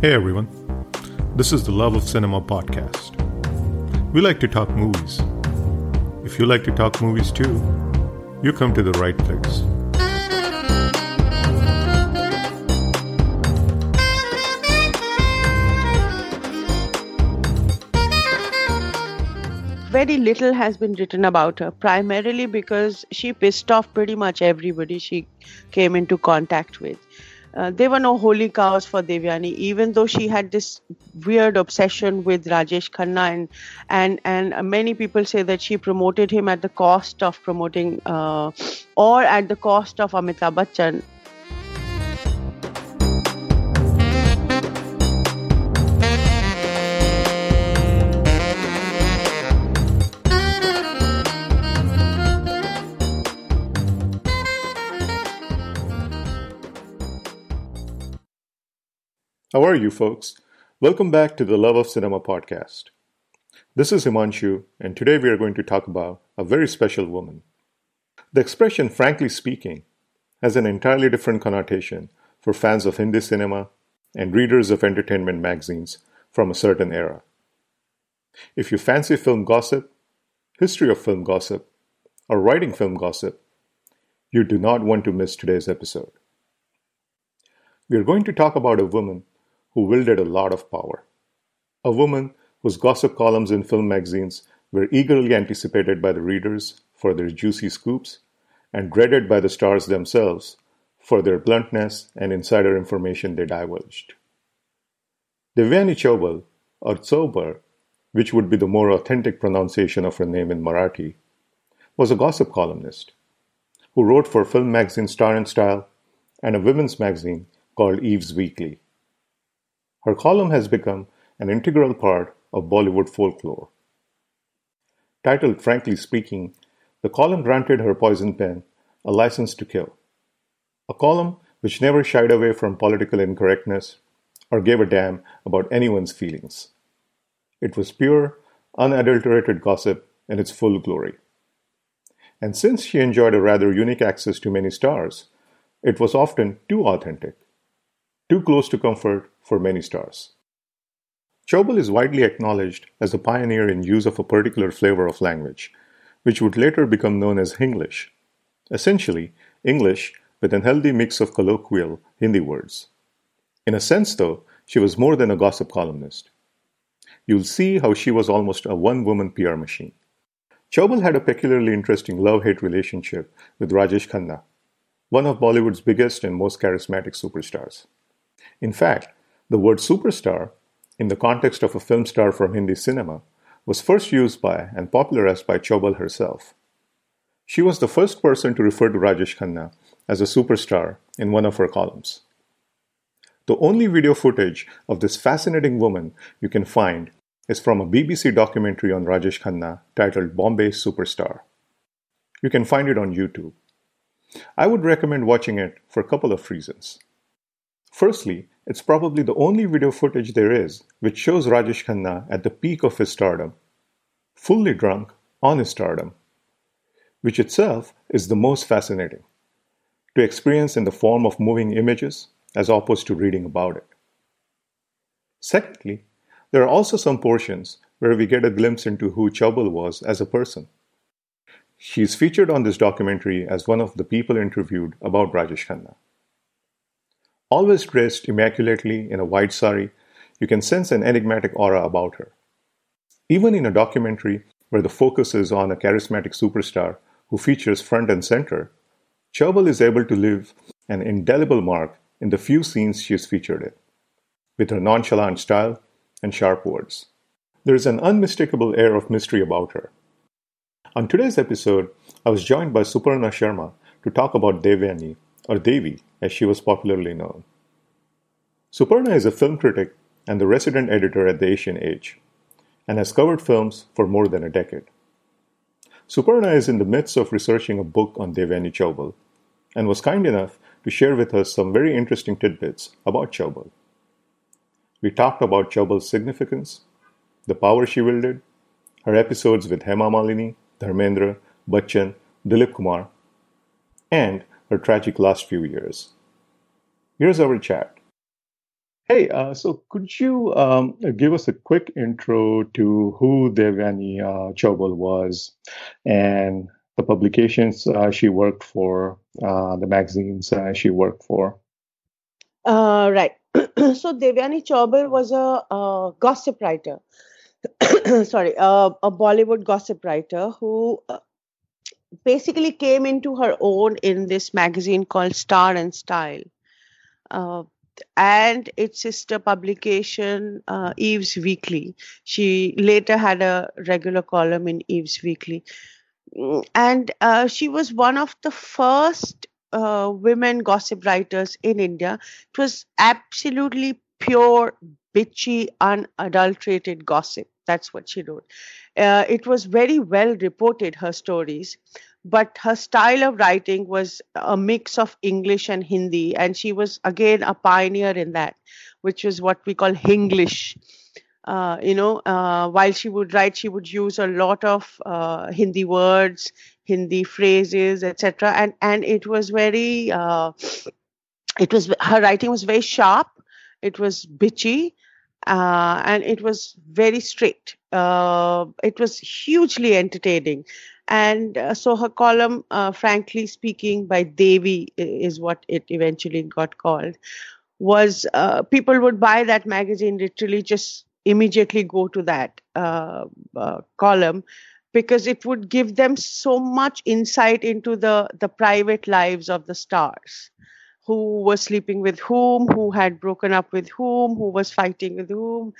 Hey everyone, this is the Love of Cinema podcast. We like to talk movies. If you like to talk movies too, you come to the right place. Very little has been written about her, primarily because she pissed off pretty much everybody she came into contact with. Uh, there were no holy cows for Devyani, even though she had this weird obsession with Rajesh Khanna, and and and many people say that she promoted him at the cost of promoting, uh, or at the cost of Amitabh Bachchan. How are you, folks? Welcome back to the Love of Cinema podcast. This is Himanshu, and today we are going to talk about a very special woman. The expression, frankly speaking, has an entirely different connotation for fans of Hindi cinema and readers of entertainment magazines from a certain era. If you fancy film gossip, history of film gossip, or writing film gossip, you do not want to miss today's episode. We are going to talk about a woman who wielded a lot of power. A woman whose gossip columns in film magazines were eagerly anticipated by the readers for their juicy scoops and dreaded by the stars themselves for their bluntness and insider information they divulged. Devyani or Chaubar, which would be the more authentic pronunciation of her name in Marathi, was a gossip columnist who wrote for film magazine Star and Style and a women's magazine called Eve's Weekly. Her column has become an integral part of Bollywood folklore. Titled Frankly Speaking, the column granted her poison pen a license to kill. A column which never shied away from political incorrectness or gave a damn about anyone's feelings. It was pure, unadulterated gossip in its full glory. And since she enjoyed a rather unique access to many stars, it was often too authentic, too close to comfort for many stars. Chaubal is widely acknowledged as a pioneer in use of a particular flavor of language, which would later become known as Hinglish. Essentially, English with an healthy mix of colloquial Hindi words. In a sense, though, she was more than a gossip columnist. You'll see how she was almost a one woman PR machine. Chaubal had a peculiarly interesting love hate relationship with Rajesh Khanna, one of Bollywood's biggest and most charismatic superstars. In fact, the word superstar, in the context of a film star from Hindi cinema, was first used by and popularized by Chaubal herself. She was the first person to refer to Rajesh Khanna as a superstar in one of her columns. The only video footage of this fascinating woman you can find is from a BBC documentary on Rajesh Khanna titled Bombay Superstar. You can find it on YouTube. I would recommend watching it for a couple of reasons. Firstly, it's probably the only video footage there is which shows Rajesh Khanna at the peak of his stardom, fully drunk on his stardom, which itself is the most fascinating to experience in the form of moving images as opposed to reading about it. Secondly, there are also some portions where we get a glimpse into who Chaubal was as a person. She's featured on this documentary as one of the people interviewed about Rajesh Khanna. Always dressed immaculately in a white sari, you can sense an enigmatic aura about her. Even in a documentary where the focus is on a charismatic superstar who features front and center, Chaubal is able to leave an indelible mark in the few scenes she is featured in, with her nonchalant style and sharp words. There is an unmistakable air of mystery about her. On today's episode, I was joined by Suparna Sharma to talk about Devyani, or Devi as she was popularly known. Suparna is a film critic and the resident editor at the Asian Age, and has covered films for more than a decade. Suparna is in the midst of researching a book on Devyani Chaubal, and was kind enough to share with us some very interesting tidbits about Chaubal. We talked about Chaubal's significance, the power she wielded, her episodes with Hema Malini, Dharmendra, Bachchan, Dilip Kumar, and her tragic last few years. Here's our chat. Hey, uh, so could you um, give us a quick intro to who Devyani uh, Chaubal was and the publications uh, she worked for, uh, the magazines uh, she worked for? Uh, right. so Devyani Chaubal was a, a gossip writer. Sorry, a Bollywood gossip writer who basically came into her own in this magazine called Star and Style. Uh, and its sister publication, uh, Eve's Weekly. She later had a regular column in Eve's Weekly. Mm, and uh, she was one of the first uh, women gossip writers in India. It was absolutely pure, bitchy, unadulterated gossip. That's what she wrote. Uh, it was very well reported, her stories but her style of writing was a mix of English and Hindi, and she was again a pioneer in that, which was what we call Hinglish. Uh, you know, uh, while she would write, she would use a lot of uh, Hindi words, Hindi phrases, etc. And and it was very, uh, it was her writing was very sharp. It was bitchy, uh, and it was very strict. Uh, it was hugely entertaining, and uh, so her column, uh, frankly speaking, by Devi is what it eventually got called. Was uh, people would buy that magazine literally just immediately go to that uh, uh, column because it would give them so much insight into the the private lives of the stars who was sleeping with whom who had broken up with whom who was fighting with whom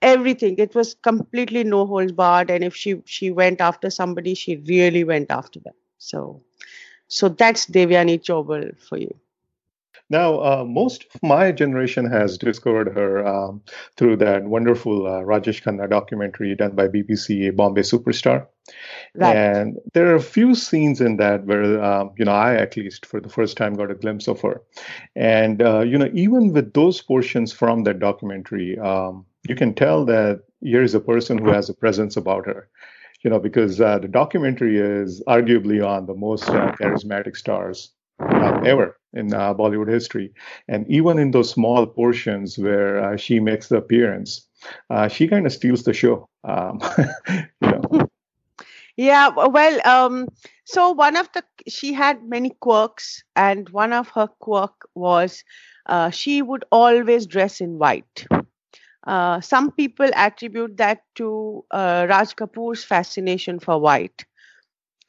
everything. It was completely no holds barred and if she she went after somebody she really went after them. So so that's devyani chaubal for you. Now, uh, most of my generation has discovered her um, through that wonderful uh, Rajesh Khanna documentary done by BBC, a Bombay Superstar. Right. And there are a few scenes in that where, um, you know, I at least for the first time got a glimpse of her. And, uh, you know, even with those portions from that documentary, um, you can tell that here is a person who has a presence about her you know because uh, the documentary is arguably on the most uh, charismatic stars uh, ever in uh, bollywood history and even in those small portions where uh, she makes the appearance uh, she kind of steals the show um, you know. Yeah well um, so one of the she had many quirks and one of her quirk was she would always dress in white uh, some people attribute that to uh, Raj Kapoor's fascination for white.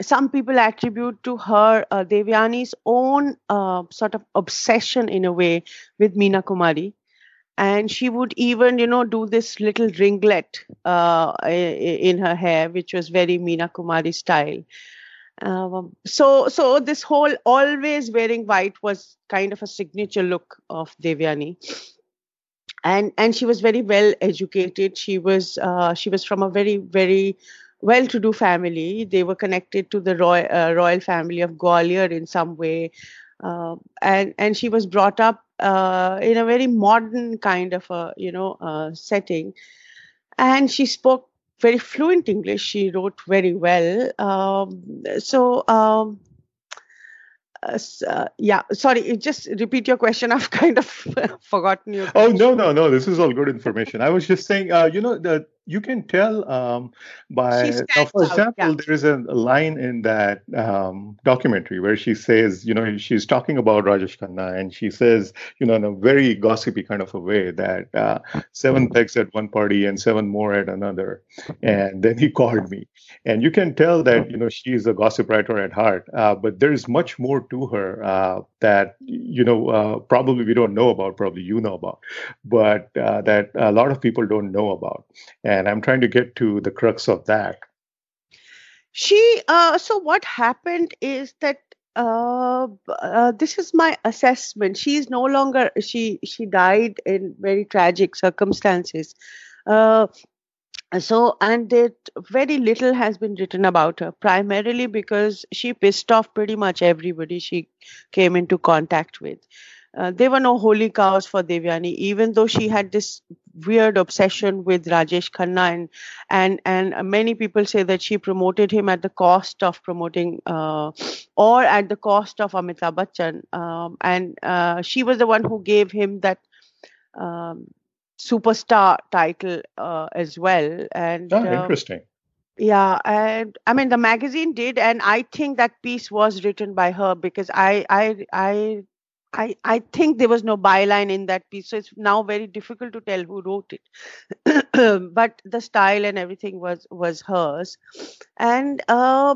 Some people attribute to her uh, Devyani's own uh, sort of obsession in a way with Meena Kumari. And she would even, you know, do this little ringlet uh, in her hair, which was very Meena Kumari style. Um, so, so this whole always wearing white was kind of a signature look of Devyani. And and she was very well educated. She was uh, she was from a very very well to do family. They were connected to the royal uh, royal family of gwalior in some way. Uh, and and she was brought up uh, in a very modern kind of a you know uh, setting. And she spoke very fluent english. She wrote very well. Um, so um, uh, yeah sorry just repeat your question. I've kind of forgotten you oh no no no this is all good information. I was just saying uh, you know the you can tell um, by now, for example yeah. there is a line in that um, documentary where she says you know she's talking about rajesh khanna and she says you know in a very gossipy kind of a way that uh, seven pegs at one party and seven more at another and then he called me. And you can tell that you know she's a gossip writer at heart uh, but there is much more to her uh, that you know uh, probably we don't know about probably you know about but uh, that a lot of people don't know about. and i'm trying to get to the crux of that. She uh, so what happened is that uh, uh, this is my assessment. She is no longer she she died in very tragic circumstances. Uh, so and it very little has been written about her primarily because she pissed off pretty much everybody she came into contact with uh, there were no holy cows for Devyani, even though she had this weird obsession with Rajesh Khanna, and and and many people say that she promoted him at the cost of promoting, uh, or at the cost of Amitabh Bachchan, um, and uh, she was the one who gave him that. Um, superstar title uh, as well and oh, interesting yeah and i mean the magazine did and i think that piece was written by her because i i i I, I think there was no byline in that piece, so it's now very difficult to tell who wrote it. but the style and everything was was hers, and uh,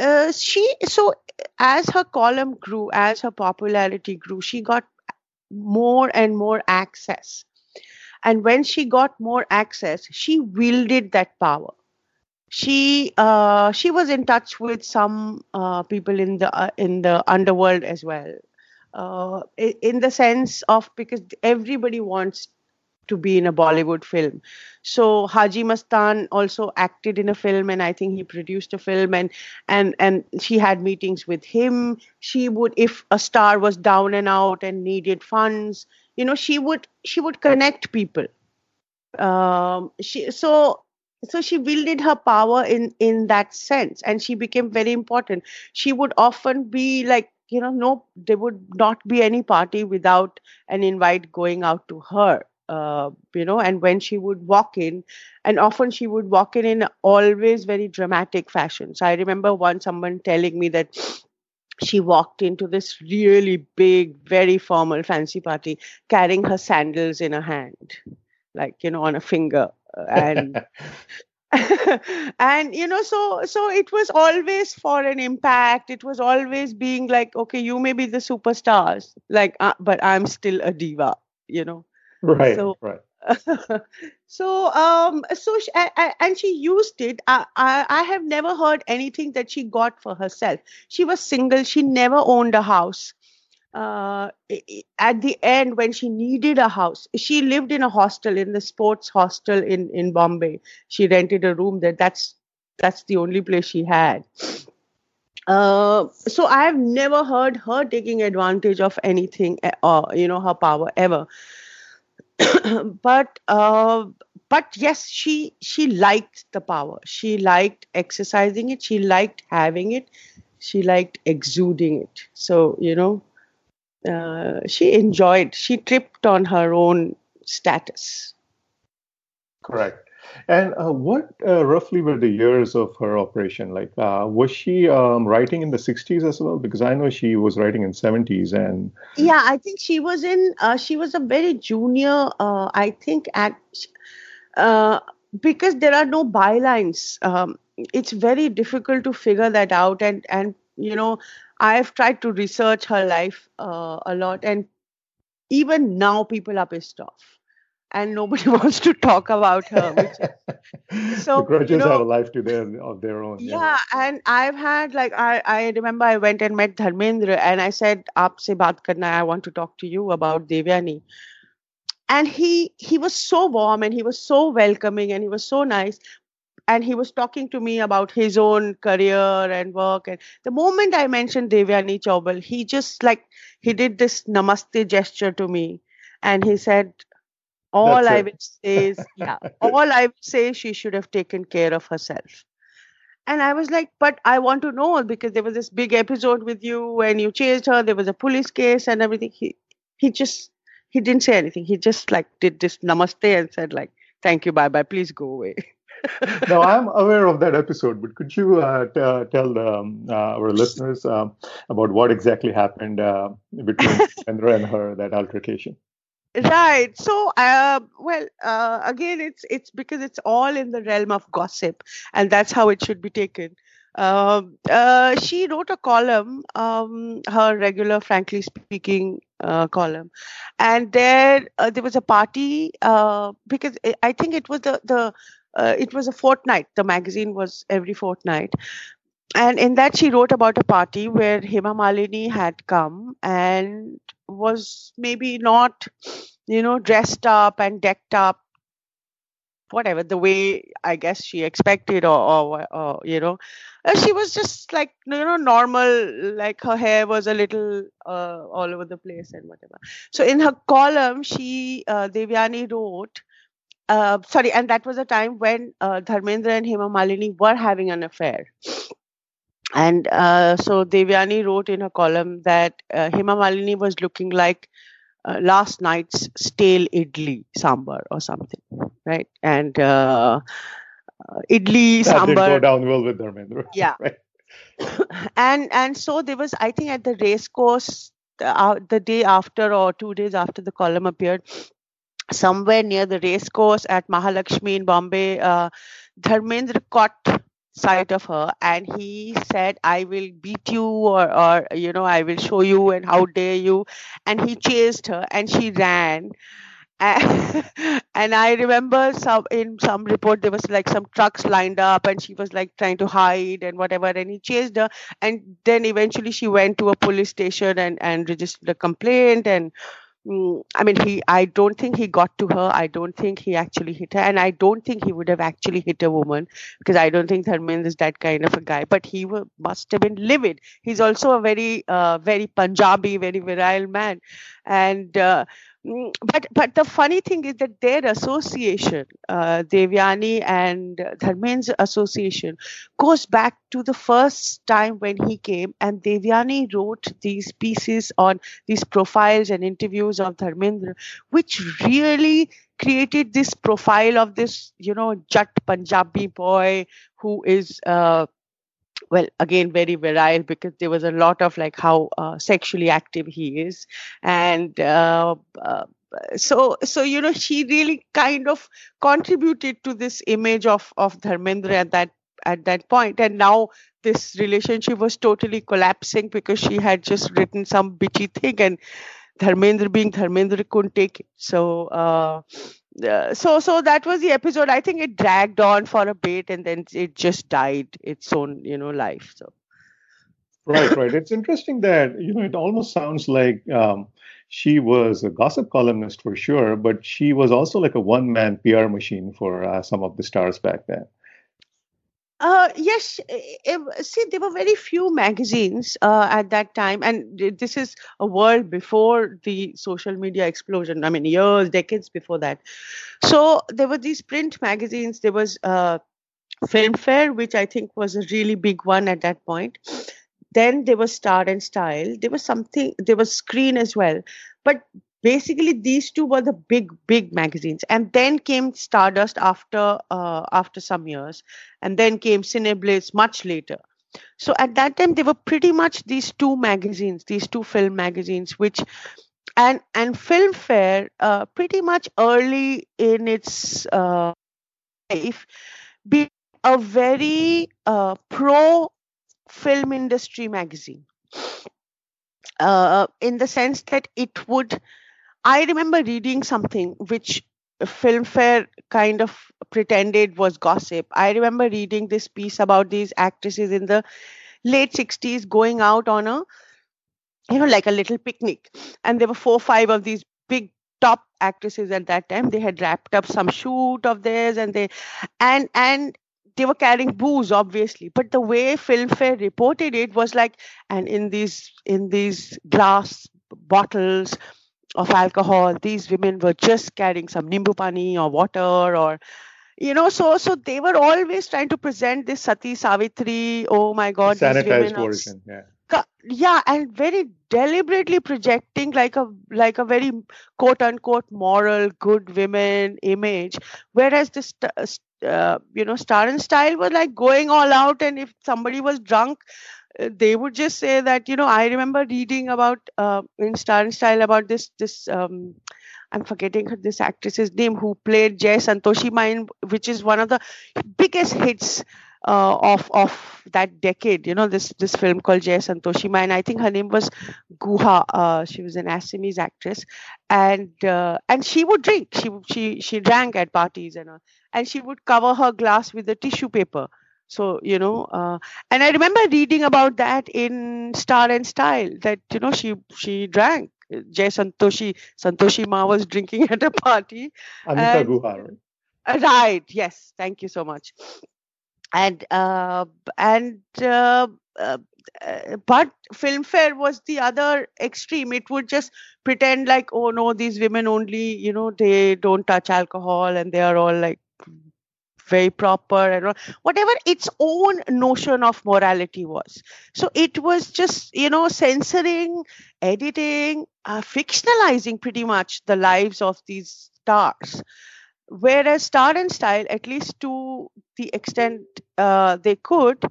uh, she so as her column grew, as her popularity grew, she got more and more access, and when she got more access, she wielded that power. She uh, she was in touch with some uh, people in the uh, in the underworld as well uh, in the sense of because everybody wants to be in a Bollywood film. So Haji Mastan also acted in a film, and I think he produced a film, and and and she had meetings with him. She would, if a star was down and out and needed funds, you know, she would she would connect people. Um, she so so she wielded her power in in that sense and she became very important she would often be like you know no there would not be any party without an invite going out to her uh, you know and when she would walk in and often she would walk in in always very dramatic fashion so i remember once someone telling me that she walked into this really big very formal fancy party carrying her sandals in her hand like you know on a finger and and you know so so it was always for an impact. It was always being like okay you may be the superstars. Like uh, but i'm still a diva you know? Right so, right. so um so she, I, I, and she used it. I, I i have never heard anything that she got for herself. She was single. She never owned a house uh, at the end when she needed a house she lived in a hostel in the sports hostel in in bombay. She rented a room there. That's that's the only place she had. Uh, so i have never heard her taking advantage of anything or uh, you know her power ever. But uh, but yes she she liked the power. She liked exercising it. She liked having it. She liked exuding it. So you know uh, she enjoyed, she tripped on her own status. Correct. And uh, what uh, roughly were the years of her operation? Like, uh, was she um, writing in the 60s as well? Because I know she was writing in 70s and. Yeah, I think she was in. Uh, she was a very junior. Uh, I think at uh, because there are no bylines. Um, it's very difficult to figure that out, and and you know I've tried to research her life uh, a lot, and even now people are pissed off, and nobody wants to talk about her. Which, so the grudges you know, have a life to their of their own. Yeah, yeah, and I've had like I I remember I went and met Dharmendra, and I said, "Aapse baat karna, I want to talk to you about Devyani." And he he was so warm and he was so welcoming and he was so nice and he was talking to me about his own career and work and the moment i mentioned devyani chaubal he just like he did this namaste gesture to me and he said all i would say is yeah all i would say she should have taken care of herself. And i was like but i want to know because there was this big episode with you when you chased her there was a police case and everything. He he just he didn't say anything. He just like did this namaste and said like thank you bye bye please go away now I'm aware of that episode, but could you uh, t- uh, tell um, uh, our listeners um, about what exactly happened uh, between Dharmendra and her that altercation? Right. So, uh, well, uh, again, it's it's because it's all in the realm of gossip, and that's how it should be taken. Um, she wrote a column, um, her regular, frankly speaking, column, and there there was a party because I think it was the the uh, it was a fortnight. The magazine was every fortnight. And in that, she wrote about a party where Hema Malini had come and was maybe not, you know, dressed up and decked up whatever the way I guess she expected, or, or, or you know, uh, she was just like you know normal. Like her hair was a little uh, all over the place and whatever. So in her column, she uh, Devyani wrote. Uh, sorry, and that was a time when uh, Dharmendra and Hema Malini were having an affair. And uh, so Devyani wrote in her column that uh, Hema Malini was looking like uh, last night's stale idli sambar or something, right? And uh, uh, idli that sambar didn't go down well with Dharmendra. Yeah. right. and and so there was i think at the race course uh, the day after or two days after the column appeared somewhere near the race course at mahalakshmi in bombay uh, dharmendra caught sight of her and he said i will beat you or or you know i will show you and how dare you. And he chased her and she ran. And, I remember some in some report there was like some trucks lined up and she was like trying to hide and whatever and he chased her. And then eventually she went to a police station and and registered a complaint and I mean he I don't think he got to her. I don't think he actually hit her. And I don't think he would have actually hit a woman because I don't think Dharmendra is that kind of a guy. But he wa- must have been livid. He's also a very uh, very Punjabi very virile man. And uh, Mm, but but the funny thing is that their association, uh, Devyani and Dharmendra's association, goes back to the first time when he came, and Devyani wrote these pieces on these profiles and interviews of Dharmendra, which really created this profile of this, you know, Jat Punjabi boy who is. Uh, well again very virile because there was a lot of like how uh, sexually active he is. And uh, uh, so so you know she really kind of contributed to this image of of dharmendra at that at that point. And now this relationship was totally collapsing because she had just written some bitchy thing and dharmendra being dharmendra couldn't take it. So uh, so so that was the episode. I think it dragged on for a bit and then it just died its own you know life so. Right right. It's interesting that you know it almost sounds like um, she was a gossip columnist for sure but she was also like a one man pr machine for uh, some of the stars back then Uh, yes, see, there were very few magazines uh, at that time, and this is a world before the social media explosion. I mean, years, decades before that. So there were these print magazines. There was uh, Filmfare, which I think was a really big one at that point. Then there was Star and Style. There was something. There was Screen as well, but basically these two were the big big magazines. And then came stardust after uh, after some years. And then came cineblitz much later. So at that time they were pretty much these two magazines these two film magazines which and and filmfare uh, pretty much early in its uh, life be a very uh, pro film industry magazine. Uh, in the sense that it would I remember reading something which Filmfare kind of pretended was gossip. I remember reading this piece about these actresses in the late 60s going out on a, you know, like a little picnic. And there were four, five of these big top actresses at that time. They had wrapped up some shoot of theirs and they, and, and, they were carrying booze obviously but the way filmfare reported it was like and in these in these glass bottles of alcohol these women were just carrying some nimbu pani or water or you know so so they were always trying to present this sati savitri oh my god sanitized version yeah. Yeah and very deliberately projecting like a like a very quote unquote moral good women image whereas this uh, you know star and style was like going all out and if somebody was drunk uh, they would just say that you know i remember reading about uh, in star and style about this this um, i'm forgetting her, this actress's name who played Jai Santoshi Maa which is one of the biggest hits uh, of of that decade you know this this film called Jai Santoshi and i think her name was guha uh, she was an assamese actress. And uh, and she would drink. She she she drank at parties and and she would cover her glass with a tissue paper so you know uh, and i remember reading about that in star and style that you know she she drank Jai Santoshi santoshi ma was drinking at a party Anita Guha, right? Right. Yes. Thank you so much. And uh, and uh, uh, uh, but filmfare was the other extreme it would just pretend like oh no these women only you know they don't touch alcohol and they are all like very proper and whatever its own notion of morality was. So it was just you know censoring editing uh, fictionalizing pretty much the lives of these stars. Whereas star and style at least to the extent uh, they could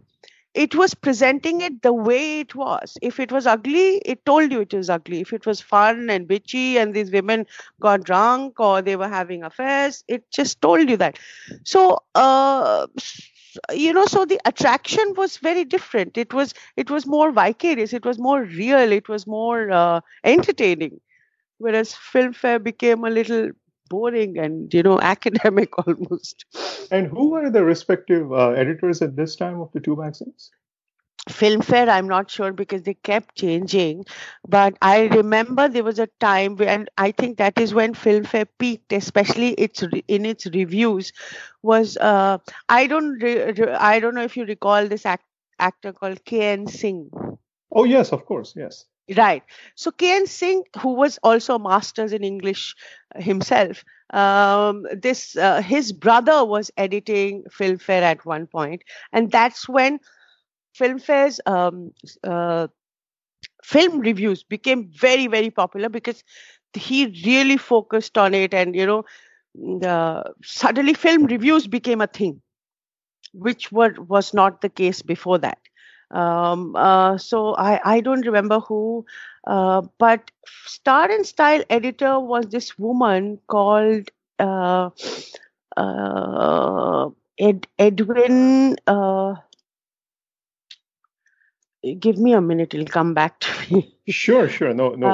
it was presenting it the way it was. If it was ugly, it told you it was ugly. If it was fun and bitchy and these women got drunk or they were having affairs, it just told you that. So, uh, you know, so the attraction was very different. It was it was more vicarious. It was more real. It was more uh, entertaining. Whereas Filmfare became a little boring and you know academic almost. And who were the respective uh, editors at this time of the two magazines? Filmfare i'm not sure because they kept changing but i remember there was a time when i think that is when filmfare peaked especially its in its reviews was uh, i don't re- re- i don't know if you recall this act- actor called kn singh. Oh yes of course yes Right. So KN Singh, who was also a master's in English himself, um, this uh, his brother was editing Filmfare at one point, and that's when Filmfare's um, uh, film reviews became very very popular because he really focused on it, and you know, the, suddenly film reviews became a thing, which were was not the case before that. Um, uh, so I, I don't remember who, uh, but Star and Style editor was this woman called uh, uh Ed, Ewing. Uh, give me a minute; it'll come back to me. Sure, sure. No, no.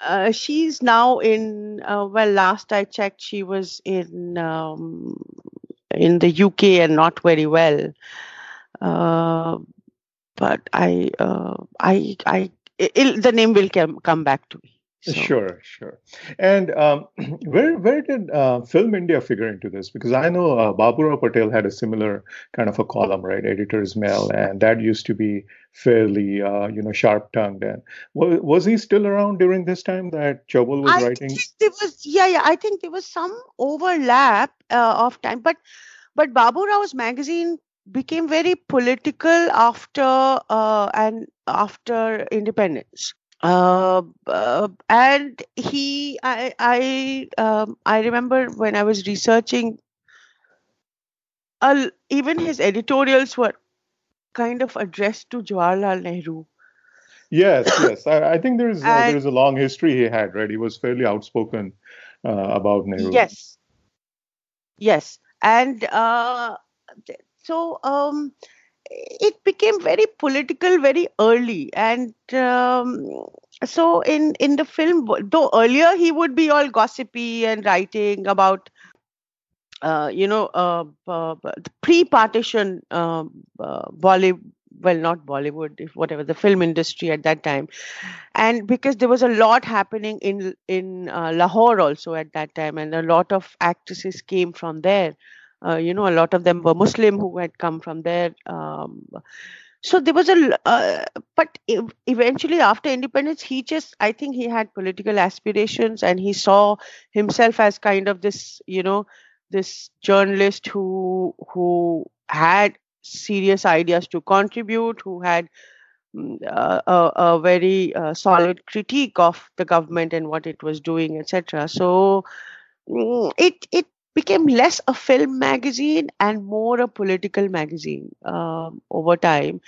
Uh, she's now in. well, last I checked, she was in um, in the UK and not very well. But I, uh, I, I, the name will come come back to me. So. Sure, sure. And um, where where did uh, Film India figure into this? Because I know uh, Baburao Patel had a similar kind of a column, right? Editor's Mail, and that used to be fairly, uh, you know, sharp tongued. And was, was he still around during this time that Chaubal was I writing? there was, yeah, yeah. I think there was some overlap uh, of time, but but Baburao's magazine became very political after uh, and after independence. Uh, uh, and he, I, I, um, I remember when I was researching, uh, even his editorials were kind of addressed to Jawaharlal Nehru. Yes, yes. I, I think there's uh, there's a long history he had. Right, he was fairly outspoken uh, about Nehru. Yes, yes, and uh, so um, it became very political very early, and um, so in in the film, though earlier he would be all gossipy and writing about uh, you know, uh, uh, pre-partition uh, uh, Bollywood, well, not Bollywood, if whatever the film industry at that time, and because there was a lot happening in in uh, Lahore also at that time, and a lot of actresses came from there. Uh, you know, a lot of them were Muslim who had come from there. Um, so there was a, uh, but eventually after independence, he just, I think he had political aspirations and he saw himself as kind of this, you know, this journalist who who had serious ideas to contribute, who had mm, uh, a, a, very uh, solid critique of the government and what it was doing, etc. So mm, it it became less a film magazine and more a political magazine um, over time.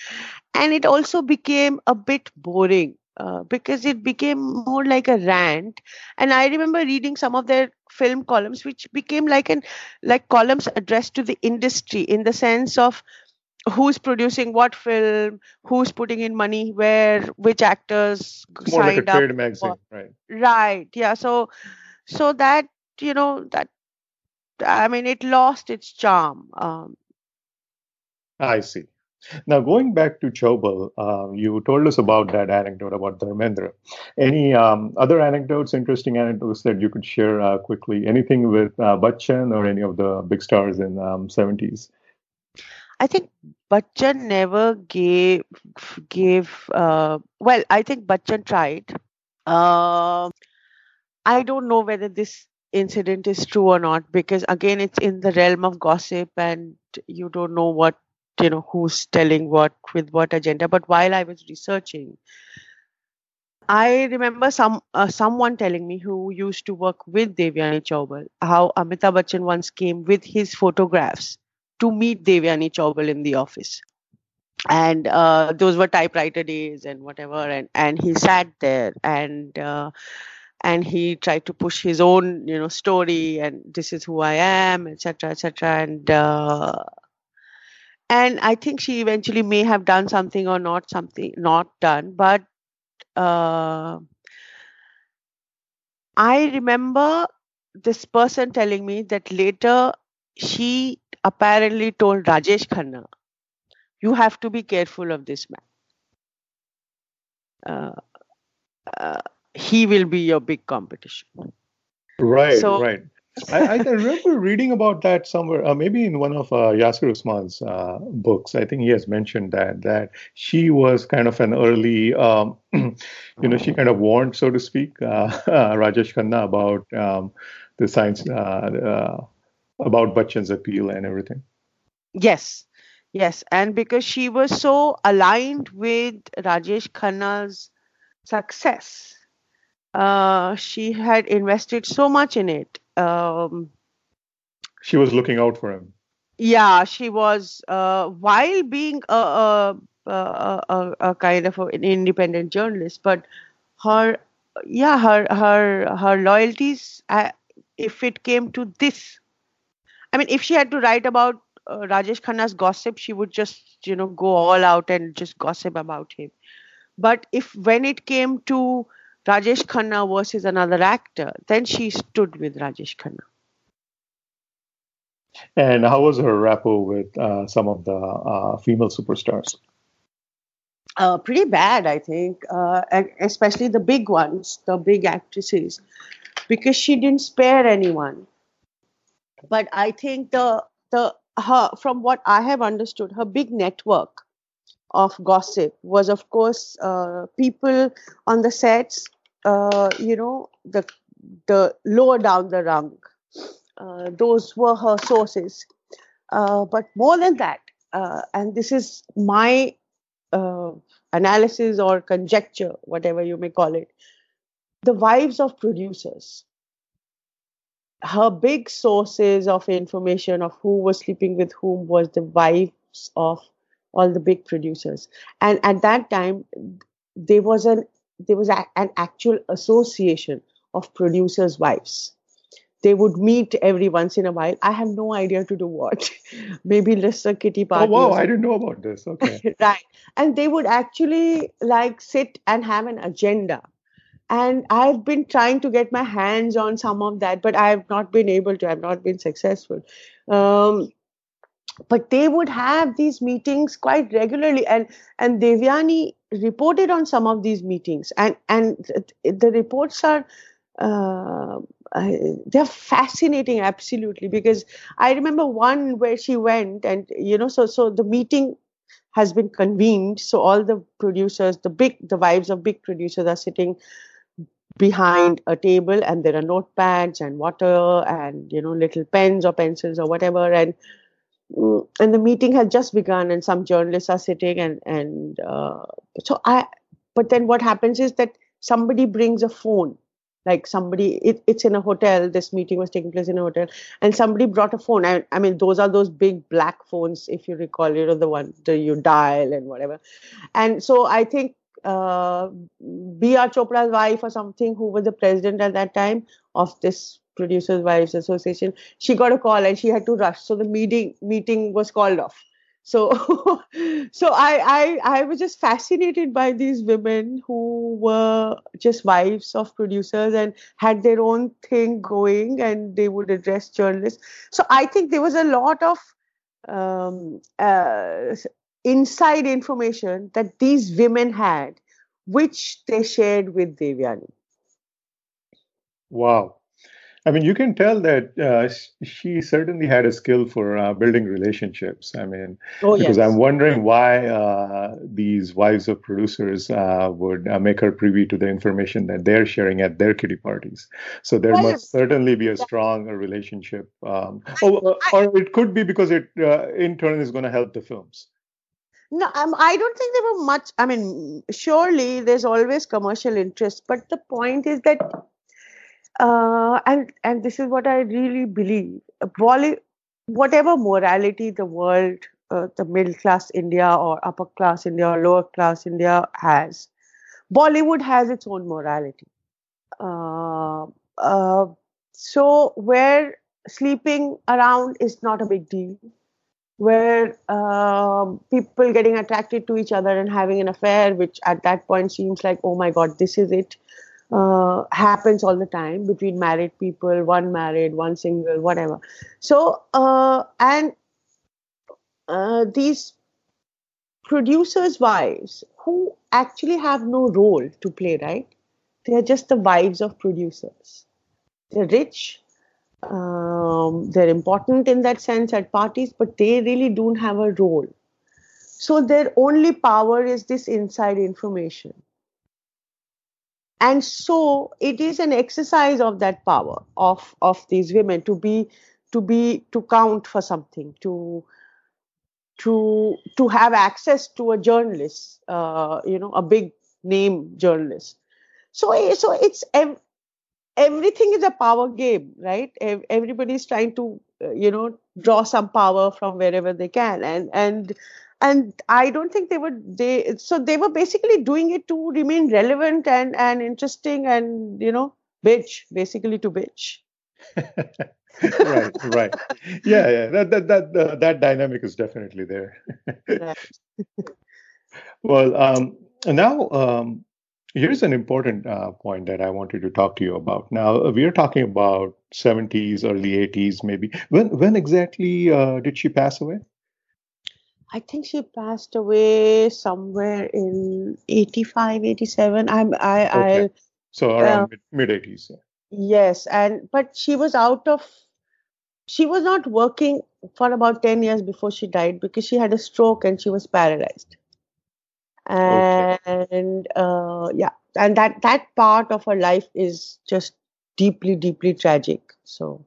And it also became a bit boring uh, because it became more like a rant. And I remember reading some of their film columns, which became like an like columns addressed to the industry in the sense of who's producing what film, who's putting in money where, which actors more signed like a trade up. magazine, right? Right. Yeah. So, so that you know that I mean, it lost its charm. Um, I see. Now, going back to Chaubal, uh, you told us about that anecdote about Dharmendra. Any um, other anecdotes, interesting anecdotes that you could share uh, quickly? Anything with uh, Bachchan or any of the big stars in um, 70s? I think Bachchan never gave gave. Uh, well, I think Bachchan tried. Uh, I don't know whether this incident is true or not because again, it's in the realm of gossip, and you don't know what you know who's telling what with what agenda. But while i was researching i remember some uh, someone telling me who used to work with devyani chaubal how amitabh bachchan once came with his photographs to meet devyani chaubal in the office. And uh, those were typewriter days and whatever and and he sat there and uh, and he tried to push his own you know story and this is who i am etc etc and uh, and i think she eventually may have done something or not something not done but uh, i remember this person telling me that later she apparently told rajesh khanna you have to be careful of this man. Uh, uh, he will be your big competition right so, right I, I, remember reading about that somewhere, uh, maybe in one of uh, Yasser Usman's uh, books. I think he has mentioned that that she was kind of an early, um, you know, she kind of warned, so to speak, uh, Rajesh Khanna about um, the science, uh, uh, about Bachchan's appeal and everything. Yes, yes, and because she was so aligned with Rajesh Khanna's success, she had invested so much in it um, she was looking out for him. Yeah, she was. Uh, while being a, a, a, a, kind of an independent journalist, but her, yeah, her her her loyalties. Uh, if it came to this, I mean, if she had to write about uh, Rajesh Khanna's gossip, she would just you know go all out and just gossip about him. But if when it came to Rajesh Khanna versus another actor, then she stood with Rajesh Khanna. And how was her rapport with uh, some of the uh, female superstars? Uh, pretty bad, I think, uh, especially the big ones, the big actresses, because she didn't spare anyone. But I think the the her from what I have understood, her big network of gossip was, of course, uh, people on the sets uh, you know, the the lower down the rung. Uh, those were her sources. Uh, but more than that, uh, and this is my uh, analysis or conjecture, whatever you may call it, the wives of producers. Her big sources of information of who was sleeping with whom was the wives of all the big producers. And at that time, there was an there was a, an actual association of producers' wives. They would meet every once in a while. I have no idea to do what. Maybe list a kitty party. Oh wow! I didn't know about this. Okay. right, and they would actually like sit and have an agenda. And I've been trying to get my hands on some of that, but I have not been able to. I've not been successful. Um, but they would have these meetings quite regularly and and devyani reported on some of these meetings. And and the reports are uh, they're fascinating absolutely. Because i remember one where she went and you know so so the meeting has been convened. So all the producers the big the wives of big producers are sitting behind a table and there are notepads and water and you know little pens or pencils or whatever. And and the meeting had just begun and some journalists are sitting and and uh, so i but then what happens is that somebody brings a phone like somebody it, it's in a hotel this meeting was taking place in a hotel and somebody brought a phone I, I mean those are those big black phones if you recall you know the one that you dial and whatever and so i think uh, B.R. Chopra's wife or something, who was the president at that time of this producers wives association she got a call and she had to rush so the meeting meeting was called off so so I, I i was just fascinated by these women who were just wives of producers and had their own thing going and they would address journalists so i think there was a lot of um, uh, inside information that these women had, which they shared with Devyani. Wow. I mean, you can tell that uh, she certainly had a skill for uh, building relationships. I mean, oh, because yes. I'm wondering why uh, these wives of producers uh, would uh, make her privy to the information that they're sharing at their kitty parties. So there must certainly be a strong relationship. Um, or, or, it could be because it uh, in turn is going to help the films. No, um, I don't think there were much. I mean, surely there's always commercial interest, but the point is that uh, and and this is what I really believe. Whatever morality the world, uh, the middle class India or upper class India or lower class India has, Bollywood has its own morality. Uh, uh, so where sleeping around is not a big deal, where um, people getting attracted to each other and having an affair, which at that point seems like, oh my god, this is it uh, happens all the time between married people, one married, one single, whatever. So, uh, and uh, these producers' wives who actually have no role to play, right? They are just the wives of producers. They're rich, um, they're important in that sense at parties, but they really don't have a role. So, their only power is this inside information and so it is an exercise of that power of of these women to be to be to count for something to to to have access to a journalist uh, you know a big name journalist. So so it's everything is a power game right? Everybody's trying to uh, you know draw some power from wherever they can. And and and i don't think they were they so they were basically doing it to remain relevant and and interesting and you know bitch basically to bitch. Right right. Yeah yeah that that that uh, that dynamic is definitely there. Well um now um here's an important uh, point that i wanted to talk to you about. Now we are talking about 70s early 80s maybe. When when exactly uh, did she pass away I think she passed away somewhere in 85, 87. I'm, I, okay. I, so around uh, mid 80s. Yeah. Yes. And, but she was out of, she was not working for about 10 years before she died because she had a stroke and she was paralyzed. And, okay. uh, yeah. And that, that part of her life is just deeply, deeply tragic. So,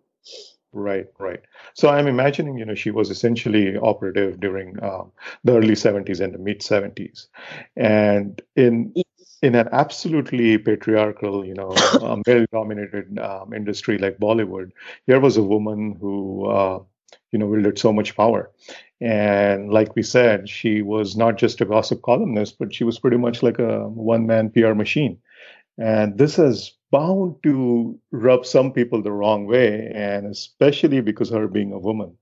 Right, right. So I'm imagining, you know, she was essentially operative during um, the early 70s and the mid 70s, and in in an absolutely patriarchal, you know, um, male-dominated um, industry like Bollywood, here was a woman who, uh, you know, wielded so much power, and like we said, she was not just a gossip columnist, but she was pretty much like a one-man PR machine, and this has bound to rub some people the wrong way, and especially because her being a woman.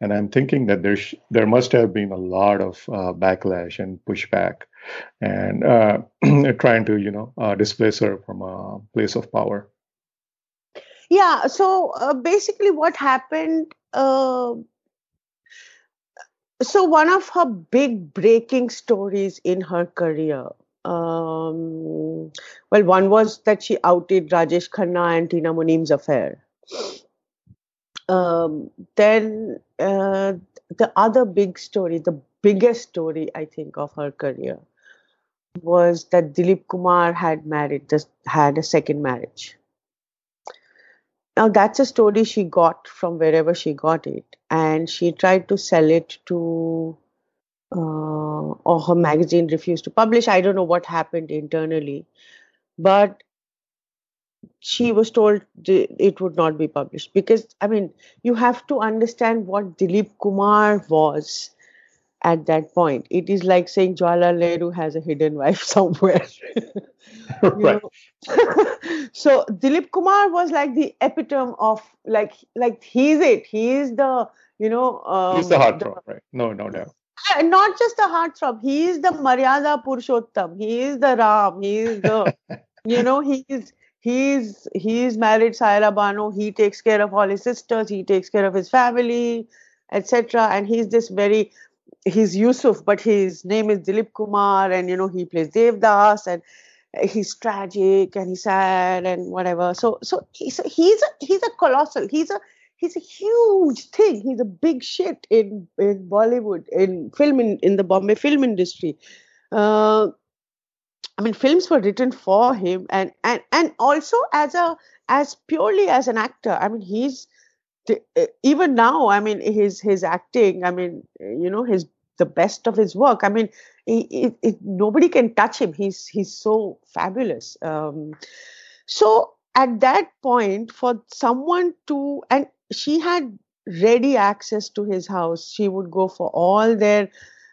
And I'm thinking that there sh- there must have been a lot of uh, backlash and pushback, and uh, trying to you know uh, displace her from a place of power. Yeah. So uh, basically, what happened? Uh, so one of her big breaking stories in her career um, well, one was that she outed Rajesh Khanna and Tina Munim's affair. Um, then uh, the other big story, the biggest story I think of her career, was that Dilip Kumar had married, had a second marriage. Now that's a story she got from wherever she got it, and she tried to sell it to or her magazine refused to publish. I don't know what happened internally, but she was told it would not be published because I mean you have to understand what Dilip Kumar was at that point. It is like saying Jawaharlal Nehru has a hidden wife somewhere. right. so Dilip Kumar was like the epitome of like like he's it. He is the you know um, he's the heartthrob, right? No, no doubt Uh, not just a heartthrob. He is the Maryada Purushottam. He is the Ram. He is the, you know, he is he's he's married Saira Bano. He takes care of all his sisters. He takes care of his family, etc. And he's this very he's Yusuf, but his name is Dilip Kumar, and you know he plays Devdas, and he's tragic and he's sad and whatever. So so he's he's a he's a colossal. He's a he's a huge thing. He's a big shit in in Bollywood, in film in, in the Bombay film industry. Uh, I mean, films were written for him, and and and also as a as purely as an actor. I mean, he's even now. I mean, his his acting. I mean, you know, his the best of his work. I mean, nobody can touch him. He's he's so fabulous. Um, so at that point, for someone to and she had ready access to his house. She would go for all their.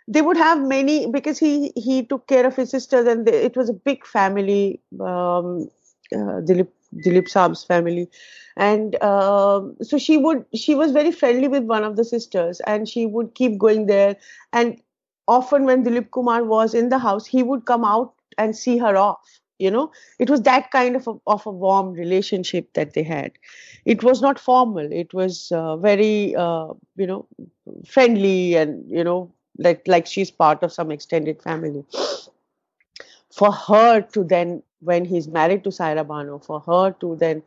They would have many because he he took care of his sisters and they, it was a big family. Um, uh, Dilip Dilip Saab's family, and um, so she would she was very friendly with one of the sisters, and she would keep going there. And often when Dilip Kumar was in the house, he would come out and see her off. You know, it was that kind of a, of a warm relationship that they had. It was not formal. It was uh, very, uh, you know, friendly and you know, like like she's part of some extended family. For her to then, when he's married to Saira Bano, for her to then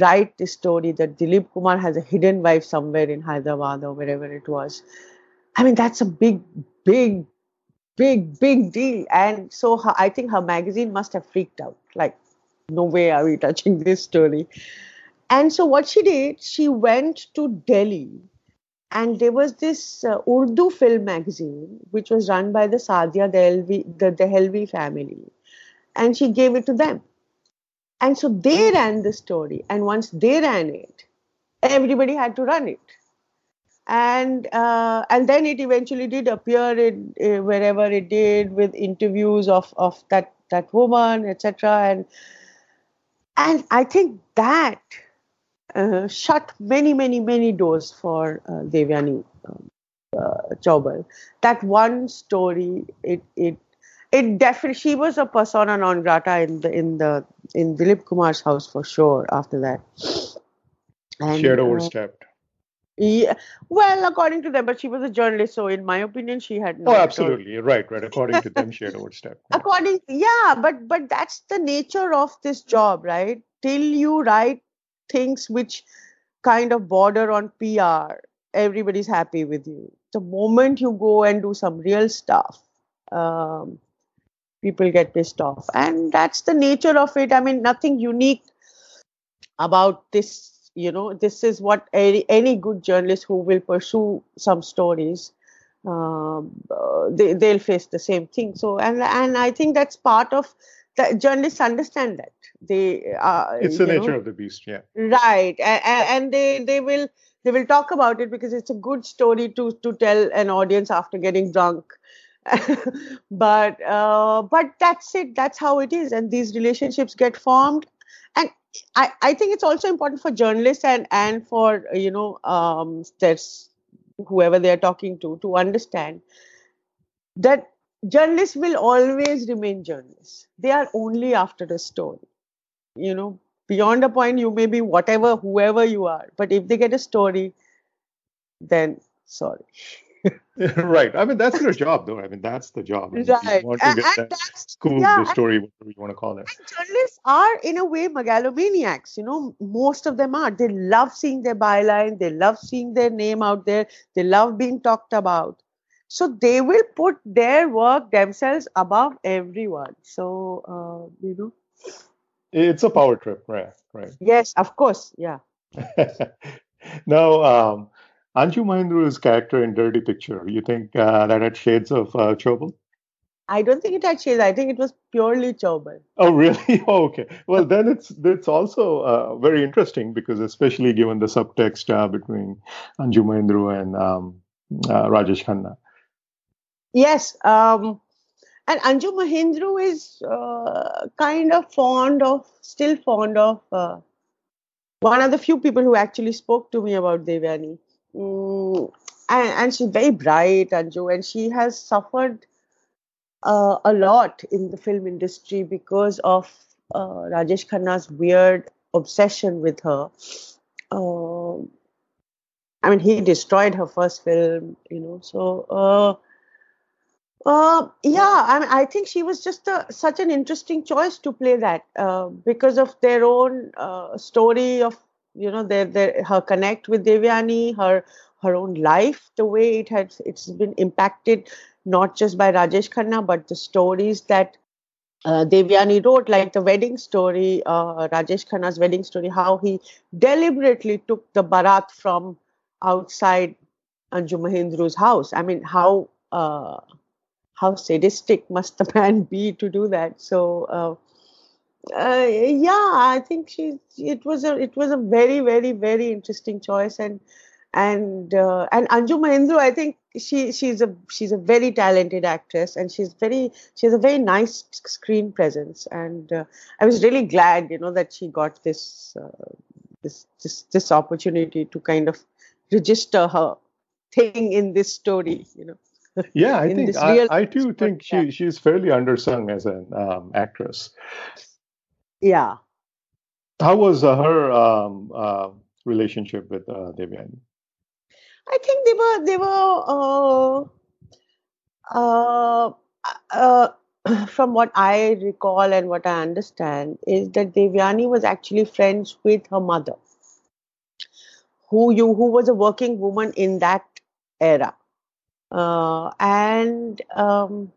write the story that Dilip Kumar has a hidden wife somewhere in Hyderabad or wherever it was. I mean, that's a big, big, big, big deal. And so her, I think her magazine must have freaked out. Like, no way are we touching this story. And so what she did, she went to Delhi and there was this uh, Urdu film magazine which was run by the Sadia Dehlvi, the Dehlvi family. And she gave it to them. And so they ran the story. And once they ran it, everybody had to run it and uh, and then it eventually did appear in uh, wherever it did with interviews of of that that woman etc and and i think that uh, shut many many many doors for uh, devyani um, uh, Chaubal. that one story it it it definitely she was a persona non grata in the in the in Dilip Kumar's house for sure after that. And, she had overstepped yeah, well, according to them, but she was a journalist, so in my opinion, she had. No oh, absolutely, right, right. According to them, she had overstepped. According, yeah, but but that's the nature of this job, right? Till you write things which kind of border on PR, everybody's happy with you. The moment you go and do some real stuff, um, people get pissed off, and that's the nature of it. I mean, nothing unique about this you know this is what any, any good journalist who will pursue some stories um, uh, they, they'll face the same thing. So and and i think that's part of the journalists understand that. They uh, it's the nature know, of the beast yeah. Right. And, and they they will they will talk about it because it's a good story to to tell an audience after getting drunk. But uh, but that's it. That's how it is. And these relationships get formed. And I, I think it's also important for journalists and and for you know um, there's whoever they are talking to to understand that journalists will always remain journalists. They are only after the story. You know, beyond a point, you may be whatever, whoever you are, but if they get a story, then sorry. right. I mean, that's your job, though. I mean, that's the job. I mean, right. You want to get and, that school, yeah, the story, whatever you want to call it. journalists are, in a way, megalomaniacs. You know, most of them are. They love seeing their byline. They love seeing their name out there. They love being talked about. So they will put their work themselves above everyone. So, uh, you know. It's a power trip, right? Right. Yes, of course. Yeah. now, um, Anju Mahendru's character in Dirty Picture, you think uh, that had shades of uh, Chaubal? I don't think it had shades. I think it was purely Chaubal. Oh, really? Oh, okay. Well, then it's it's also uh, very interesting because, especially given the subtext uh, between Anju Mahendru and um, uh, Rajesh Khanna. Yes, um, and Anju Mahendru is uh, kind of fond of, still fond of. Uh, one of the few people who actually spoke to me about Devyani Mm, and, and, she's very bright, Anju, and she has suffered uh, a lot in the film industry because of uh, Rajesh Khanna's weird obsession with her. Uh, I mean, he destroyed her first film, you know. So, uh, Uh, yeah, I, mean, I think she was just a, such an interesting choice to play that uh, because of their own story of you know their, their her connect with Devyani, her her own life, the way it had it's been impacted not just by Rajesh Khanna but the stories that uh, Devyani wrote, like the wedding story, uh, Rajesh Khanna's wedding story, how he deliberately took the barat from outside Anju Mahendru's house. I mean, how uh, how sadistic must the man be to do that? So, uh, yeah, I think she it was a it was a very very very interesting choice and and uh, and Anju Mahendru, I think she she's a she's a very talented actress and she's very she has a very nice screen presence and uh, I was really glad you know that she got this uh, this this this opportunity to kind of register her thing in this story you know yeah i think I, I too think she she's fairly undersung as an um, actress yeah how was uh, her um, uh, relationship with uh, Devyani? I think they were they were uh, uh, uh, from what I recall and what I understand is that Devyani was actually friends with her mother, who you who was a working woman in that era, uh, and um,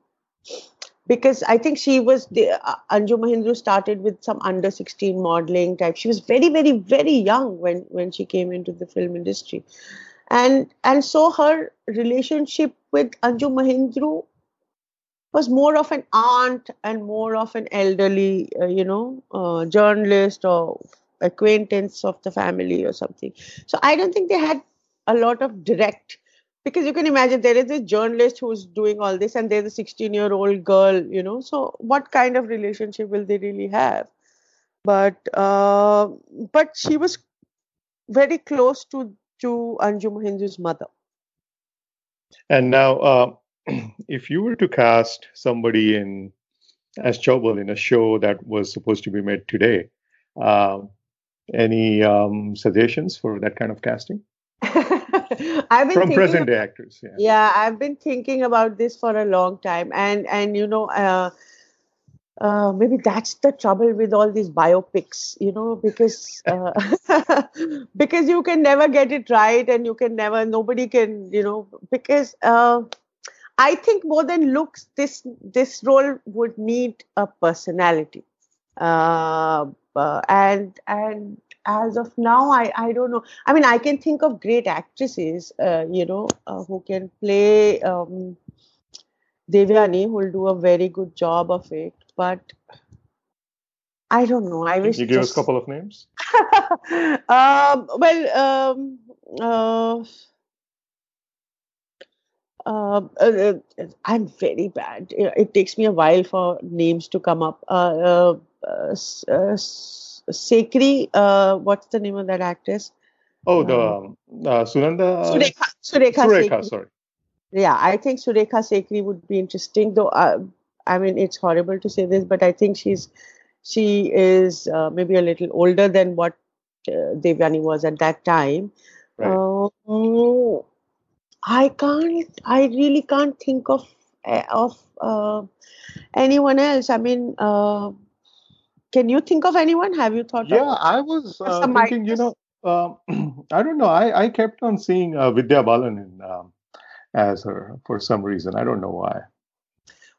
because I think she was the uh, Anju Mahendru started with some under 16 modeling type. She was very, very, very young when when she came into the film industry and and so her relationship with Anju Mahendru was more of an aunt and more of an elderly, uh, you know, uh, journalist or acquaintance of the family or something. So I don't think they had a lot of direct, because you can imagine there is a journalist who's doing all this and there's a 16 year old girl, you know. So what kind of relationship will they really have? But uh, but she was very close to to Anju Mahendru's mother. And now, uh, if you were to cast somebody in as Chaubal in a show that was supposed to be made today, uh, any um, suggestions for that kind of casting? I've been from present day actors. Yeah. yeah, I've been thinking about this for a long time, and and you know, uh, uh, maybe that's the trouble with all these biopics, you know, because uh, because you can never get it right, and you can never, nobody can, you know, because uh, I think more than looks, this this role would need a personality, uh, uh, and and as of now, I I don't know. I mean, I can think of great actresses, you know, who can play. Um, Devyani, who will do a very good job of it but I don't know. I wish you give just... us a couple of names. um, well, um, uh, uh, uh, I'm very bad. It takes me a while for names to come up. Uh, uh, uh, uh Sikri, uh, what's the name of that actress? Oh, the um, uh, Sunanda. Surekha. Surekha, Surekha sorry. Yeah, I think Surekha Sikri would be interesting, though. Uh, I mean, it's horrible to say this, but I think she's she is uh, maybe a little older than what uh, Devyani was at that time. Right. Uh, I can't. I really can't think of eh, of uh, anyone else. I mean, uh, can you think of anyone? Have you thought? Of? Yeah, I was uh, thinking. You know, um, I don't know. I I kept on seeing uh, Vidya Balan in um, as her for some reason. I don't know why.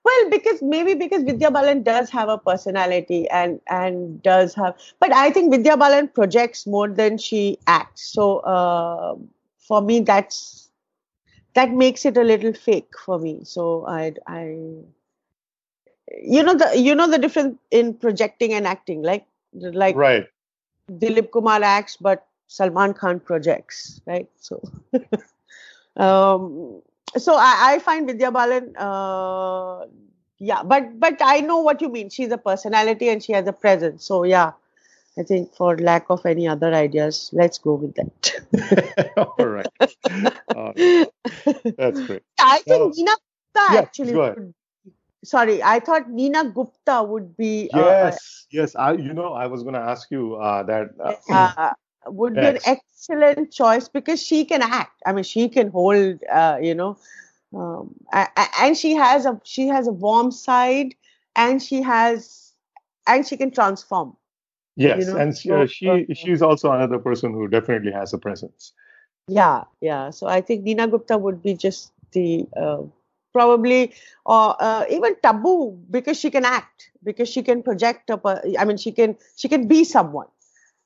Well, because maybe because Vidya Balan does have a personality and and does have, but I think Vidya Balan projects more than she acts. So uh, for me, that's that makes it a little fake for me. So I I you know the you know the difference in projecting and acting, like like right. Dilip Kumar acts, but Salman Khan projects, right? So. um so I, I find Vidya Balan, uh, yeah, but but I know what you mean. She's a personality and she has a presence. So yeah, I think for lack of any other ideas, let's go with that. All right, uh, that's great. I think Neena Gupta yeah, actually. Sorry, I thought Neena Gupta would be. Uh, yes, uh, yes. I you know I was going to ask you uh, that. Uh, would be an excellent choice because she can act. I mean, she can hold, uh, you know, um, and she has a she has a warm side and she has and she can transform yes you know? and she, uh, she she's also another person who definitely has a presence yeah yeah so i think Neena Gupta would be just the uh, probably or uh, even Tabu because she can act because she can project up a, i mean she can she can be someone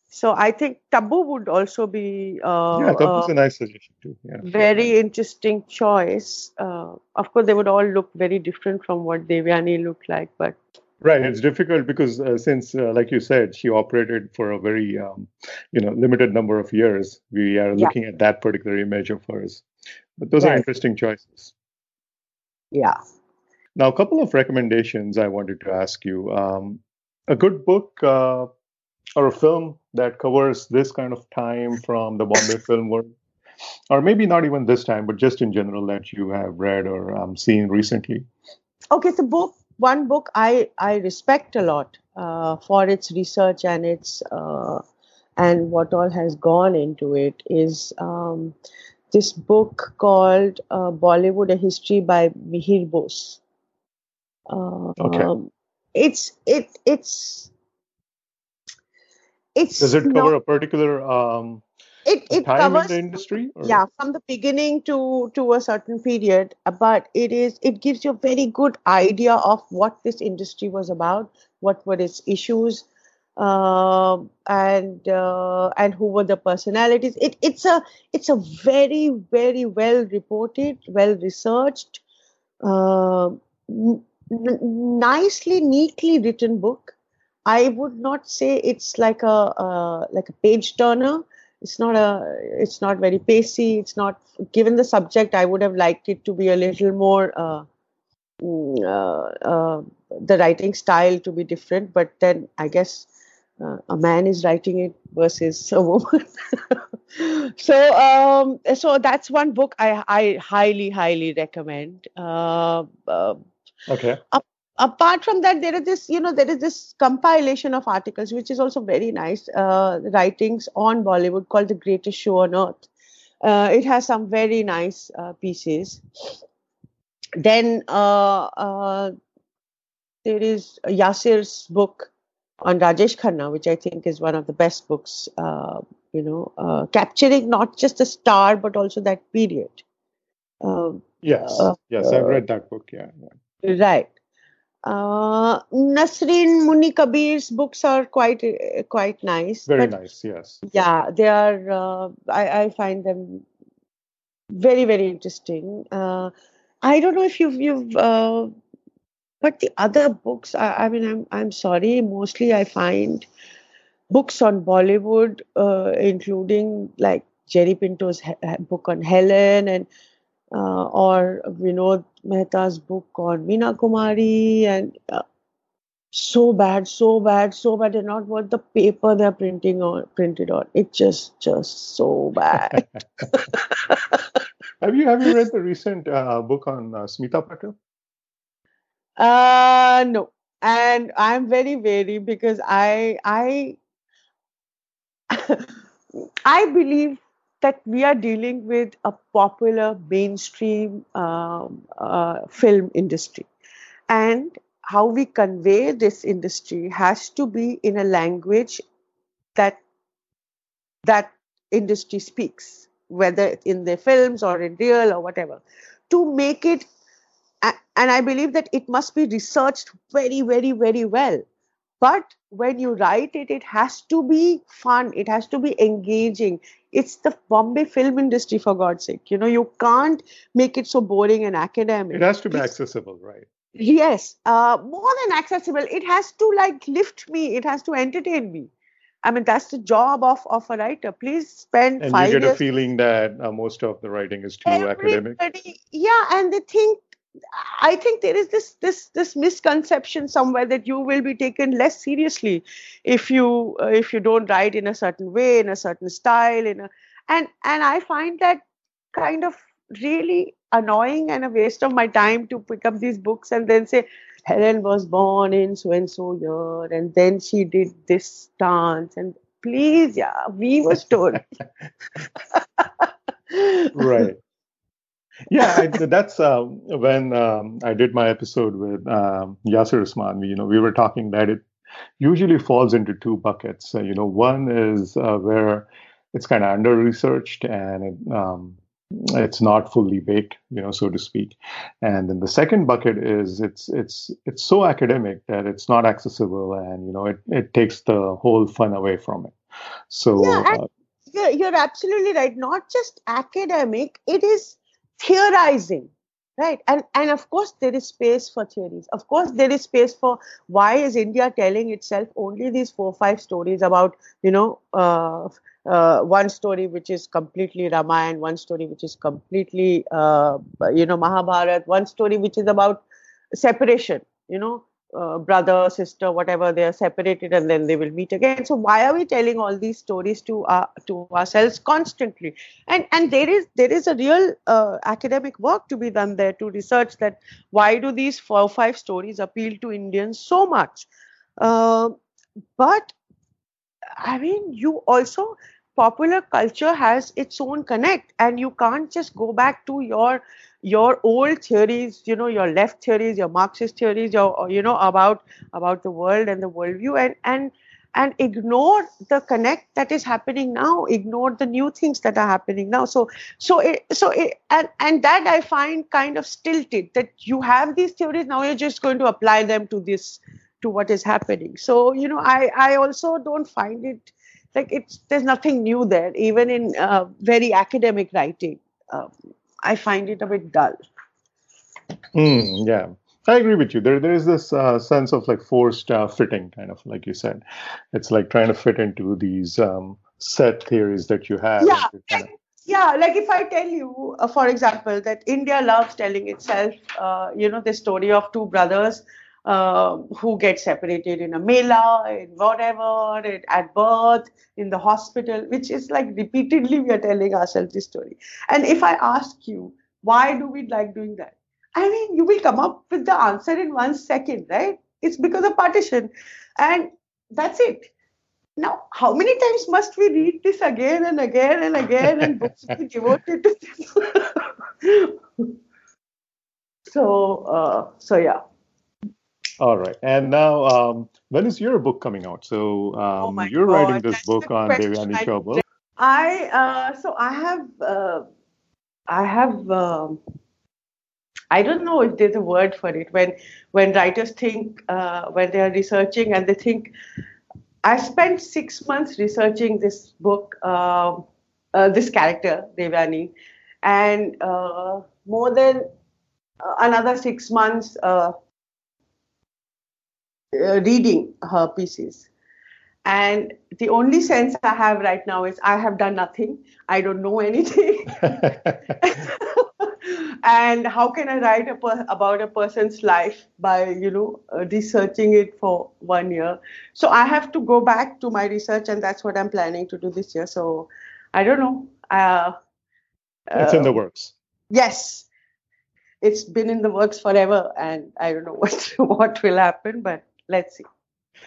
so I think Tabu would also be uh, yeah, Tabu's uh, a nice suggestion too. Yeah, very interesting choice. Uh, of course, they would all look very different from what Devyani looked like, but right, it's difficult because uh, since, uh, like you said, she operated for a very um, you know limited number of years. We are looking yeah. at that particular image of hers. But those right. are interesting choices. Yeah. Now, a couple of recommendations I wanted to ask you. Um, a good book uh, or a film that covers this kind of time from the Bombay film world? Or maybe not even this time, but just in general that you have read or um, seen recently? Okay, so book one book I I respect a lot uh, for its research and its uh, and what all has gone into it is um, this book called uh, Bollywood: A History by Mihir Bose. Uh, okay. Um, it's it it's it's does it cover not, a particular um, it, it time covers, in the industry or? yeah from the beginning to to a certain period but it is it gives you a very good idea of what this industry was about what were its issues uh, and uh, and who were the personalities it, it's a it's a very very well reported well researched uh, n- nicely neatly written book I would not say it's like a like a page turner. It's not a. It's not very pacey. It's not given the subject. I would have liked it to be a little more. Uh, mm, uh, uh, the writing style to be different, but then I guess uh, a man is writing it versus a woman. so, um, so that's one book I I highly highly recommend. Uh, okay apart from that there is this you know there is this compilation of articles which is also very nice uh, writings on bollywood called the greatest show on earth uh, it has some very nice uh, pieces then uh, uh, there is Yasser's book on rajesh khanna which i think is one of the best books uh, you know uh, capturing not just the star but also that period Um, yes yes i've read that book yeah, yeah. right uh, Nasreen Muni Kabir's books are quite uh, quite nice. Very nice, yes. Yeah, they are. Uh, I, I find them very very interesting. Uh, I don't know if you've you've. But the other books, I, I, mean, I'm I'm sorry. Mostly, I find books on Bollywood, uh, including like Jerry Pinto's he- book on Helen and uh, or Vinod Mehta's book on Meena Kumari and uh, so bad, so bad, so bad. They're not worth the paper they're printing on, printed on. It's just, just so bad. have you have you read the recent uh, book on uh, Smita Patil? Uh, no, and I'm very wary because I I I believe that we are dealing with a popular mainstream um, uh, film industry. And how we convey this industry has to be in a language that that industry speaks, whether in their films or in real or whatever, to make it. And I believe that it must be researched very, very, very well. But when you write it it has to be fun. It has to be engaging. It's the bombay film industry for god's sake. You know you can't make it so boring and academic. It has to be accessible right? Yes uh, more than accessible. It has to like lift me. It has to entertain me. I mean, that's the job of, of a writer. Please spend and five you get years. a feeling that uh, most of the writing is too Everybody, academic. Yeah, and they think I think there is this this this misconception somewhere that you will be taken less seriously if you uh, if you don't write in a certain way, in a certain style, in a and and I find that kind of really annoying and a waste of my time to pick up these books and then say Helen was born in so and so year and then she did this dance and please yeah we were told. Right yeah, I, that's um, when um, I did my episode with um, Yasser Usman. You know, we were talking that it usually falls into two buckets. Uh, you know, one is uh, where it's kind of under researched and it, um, it's not fully baked, you know, so to speak. And then the second bucket is it's it's it's so academic that it's not accessible, and you know, it it takes the whole fun away from it. So. Yeah, uh, you're, you're absolutely right. Not just academic, it is theorizing right? And and of course there is space for theories. Of course there is space for why is india telling itself only these four five stories about you know uh, uh, one story which is completely Ramayana, one story which is completely, uh, you know, Mahabharat, one story which is about separation, you know, uh, brother, sister, whatever, they are separated and then they will meet again. So why are we telling all these stories to uh, to ourselves constantly? And and there is there is a real uh, academic work to be done there to research that why do these four or five stories appeal to Indians so much? Uh, but I mean, you also popular culture has its own connect and you can't just go back to your your old theories you know your left theories your marxist theories your you know about about the world and the worldview and and and ignore the connect that is happening now ignore the new things that are happening now. So so it, so it, and and that i find kind of stilted that you have these theories now you're just going to apply them to this to what is happening. So you know i i also don't find it like it's there's nothing new there even in uh, very academic writing. Uh, i find it a bit dull mm, yeah I agree with you. There, there is this uh, sense of like forced uh, fitting, kind of like you said. It's like trying to fit into these um, set theories that you have. Yeah, of... yeah. Like if I tell you, uh, for example, that India loves telling itself, uh, you know, the story of two brothers uh, who get separated in a mela, in whatever, at birth, in the hospital, which is like repeatedly we are telling ourselves this story. And if I ask you, why do we like doing that? I mean, you will come up with the answer in one second, right? It's because of partition. And that's it. Now, how many times must we read this again and again and again and books be devoted to this? so, uh, so yeah. All right. And now, um, when is your book coming out? So um, oh you're God, writing this book on Devyani Chaubal. I uh, so I have uh, I have um, I don't know if there's a word for it when when writers think uh, when they are researching and they think I spent six months researching this book um, uh, this character Devyani and uh, more than uh, another six months uh, reading her pieces. And the only sense I have right now is I have done nothing. I don't know anything. and how can I write a per- about a person's life by, you know, uh, researching it for one year? So I have to go back to my research, and that's what I'm planning to do this year. So I don't know. Uh, it's in the uh, works. Yes, it's been in the works forever, and I don't know what what will happen, but let's see.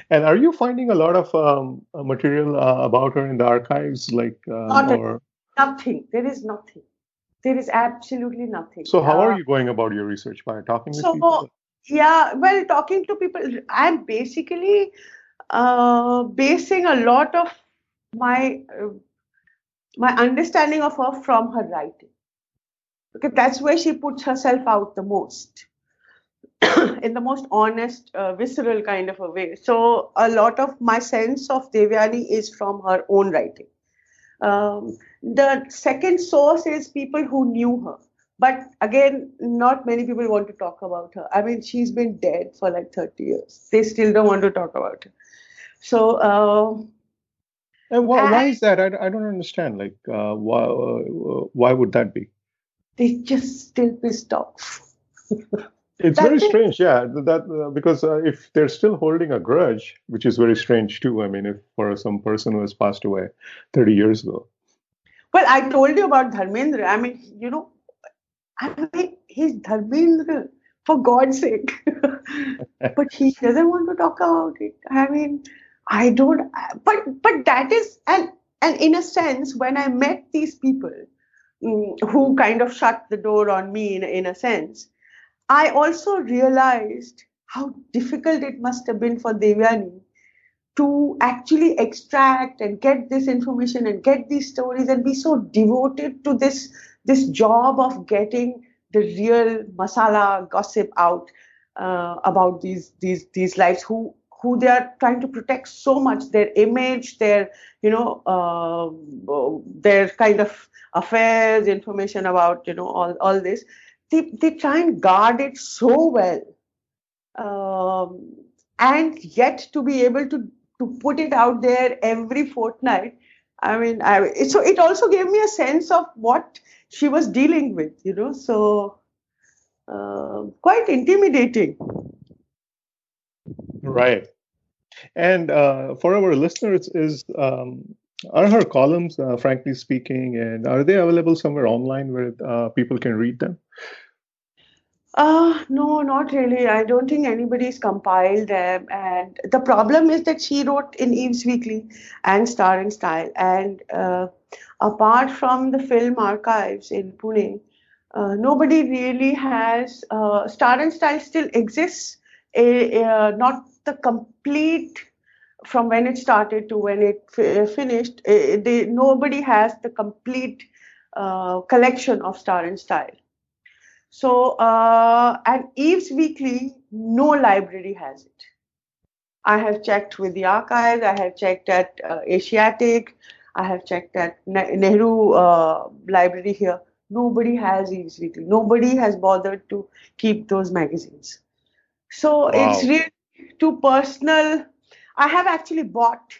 And are you finding a lot of um, uh, material uh, about her in the archives, like um, or... nothing? There is nothing. There is absolutely nothing. So how uh, are you going about your research by talking to so, people? Yeah, well, talking to people, I'm basically uh, basing a lot of my uh, my understanding of her from her writing, because that's where she puts herself out the most. in the most honest, uh, visceral kind of a way. So a lot of my sense of Devyani is from her own writing. Um, the second source is people who knew her. But again, not many people want to talk about her. I mean, she's been dead for like 30 years. They still don't want to talk about her. So, uh, and why, and why is that? I, I don't understand. Like, uh, why, uh, why would that be? They just still pissed off. It's very strange, yeah. That uh, because uh, if they're still holding a grudge, which is very strange too. I mean, if for some person who has passed away 30 years ago. Well, I told you about Dharmendra. I mean, you know, I mean, he's Dharmendra for God's sake, but he doesn't want to talk about it. I mean, I don't. But but that is and and in a sense, when I met these people, mm, who kind of shut the door on me in, in a sense. I also realized how difficult it must have been for Devyani to actually extract and get this information and get these stories and be so devoted to this this job of getting the real masala gossip out uh, about these these these lives who who they are trying to protect so much their image their you know uh, their kind of affairs information about you know all, all this they, they try and guard it so well um, and yet to be able to to put it out there every fortnight. I mean I, so it also gave me a sense of what she was dealing with you know so uh, quite intimidating. Right. And uh, for our listeners is um, are her columns uh, frankly speaking and are they available somewhere online where uh, people can read them uh, no, not really. I don't think anybody's compiled them. And the problem is that she wrote in Eve's Weekly and Star and Style. And uh, apart from the film archives in Pune, uh, nobody really has. Uh, Star and Style still exists, a, a, not the complete from when it started to when it f- finished. They, nobody has the complete uh, collection of Star and Style. So, uh, and Eve's Weekly, no library has it. I have checked with the archives, I have checked at uh, Asiatic, I have checked at Nehru uh, Library here. Nobody has Eve's Weekly. Nobody has bothered to keep those magazines. So wow. it's really too personal. I have actually bought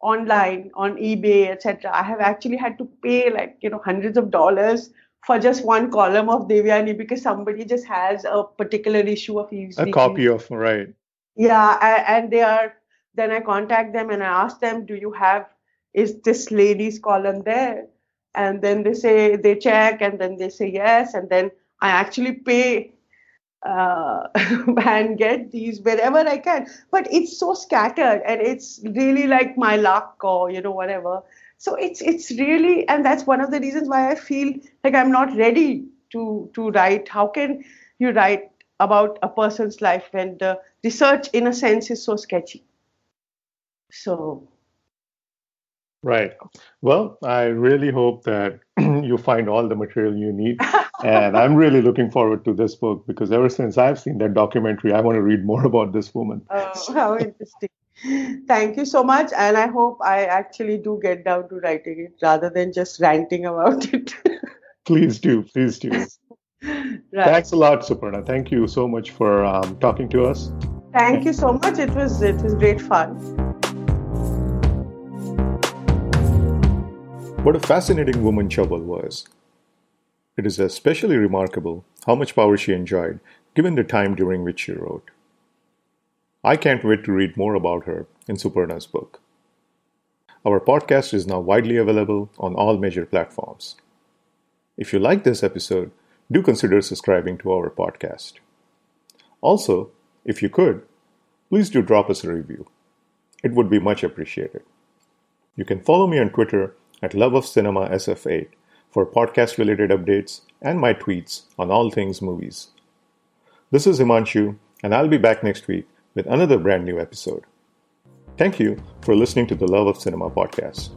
online on eBay, etc. I have actually had to pay like you know hundreds of dollars for just one column of Devyani because somebody just has a particular issue of Eve's A copy of, right. Yeah, and they are, then I contact them and I ask them, do you have, is this lady's column there? And then they say, they check and then they say yes. And then I actually pay uh, and get these wherever I can. But it's so scattered and it's really like my luck or, you know, whatever so it's it's really and that's one of the reasons why i feel like i'm not ready to to write. How can you write about a person's life when the research in a sense is so sketchy? So. Right. Well i really hope that you find all the material you need. And i'm really looking forward to this book because ever since i've seen that documentary i want to read more about this woman. Oh how interesting Thank you so much. And I hope I actually do get down to writing it rather than just ranting about it. please do. Please do. Right. Thanks a lot, Suparna. Thank you so much for um, talking to us. Thank you so much. It was it was great fun. What a fascinating woman Chaubal was. It is especially remarkable how much power she enjoyed, given the time during which she wrote. I can't wait to read more about her in Suparna's book. Our podcast is now widely available on all major platforms. If you like this episode, do consider subscribing to our podcast. Also, if you could, please do drop us a review. It would be much appreciated. You can follow me on Twitter at Love of Cinema SF8 for podcast related updates and my tweets on all things movies. This is Himanshu, and I'll be back next week with another brand new episode. Thank you for listening to the Love of Cinema podcast.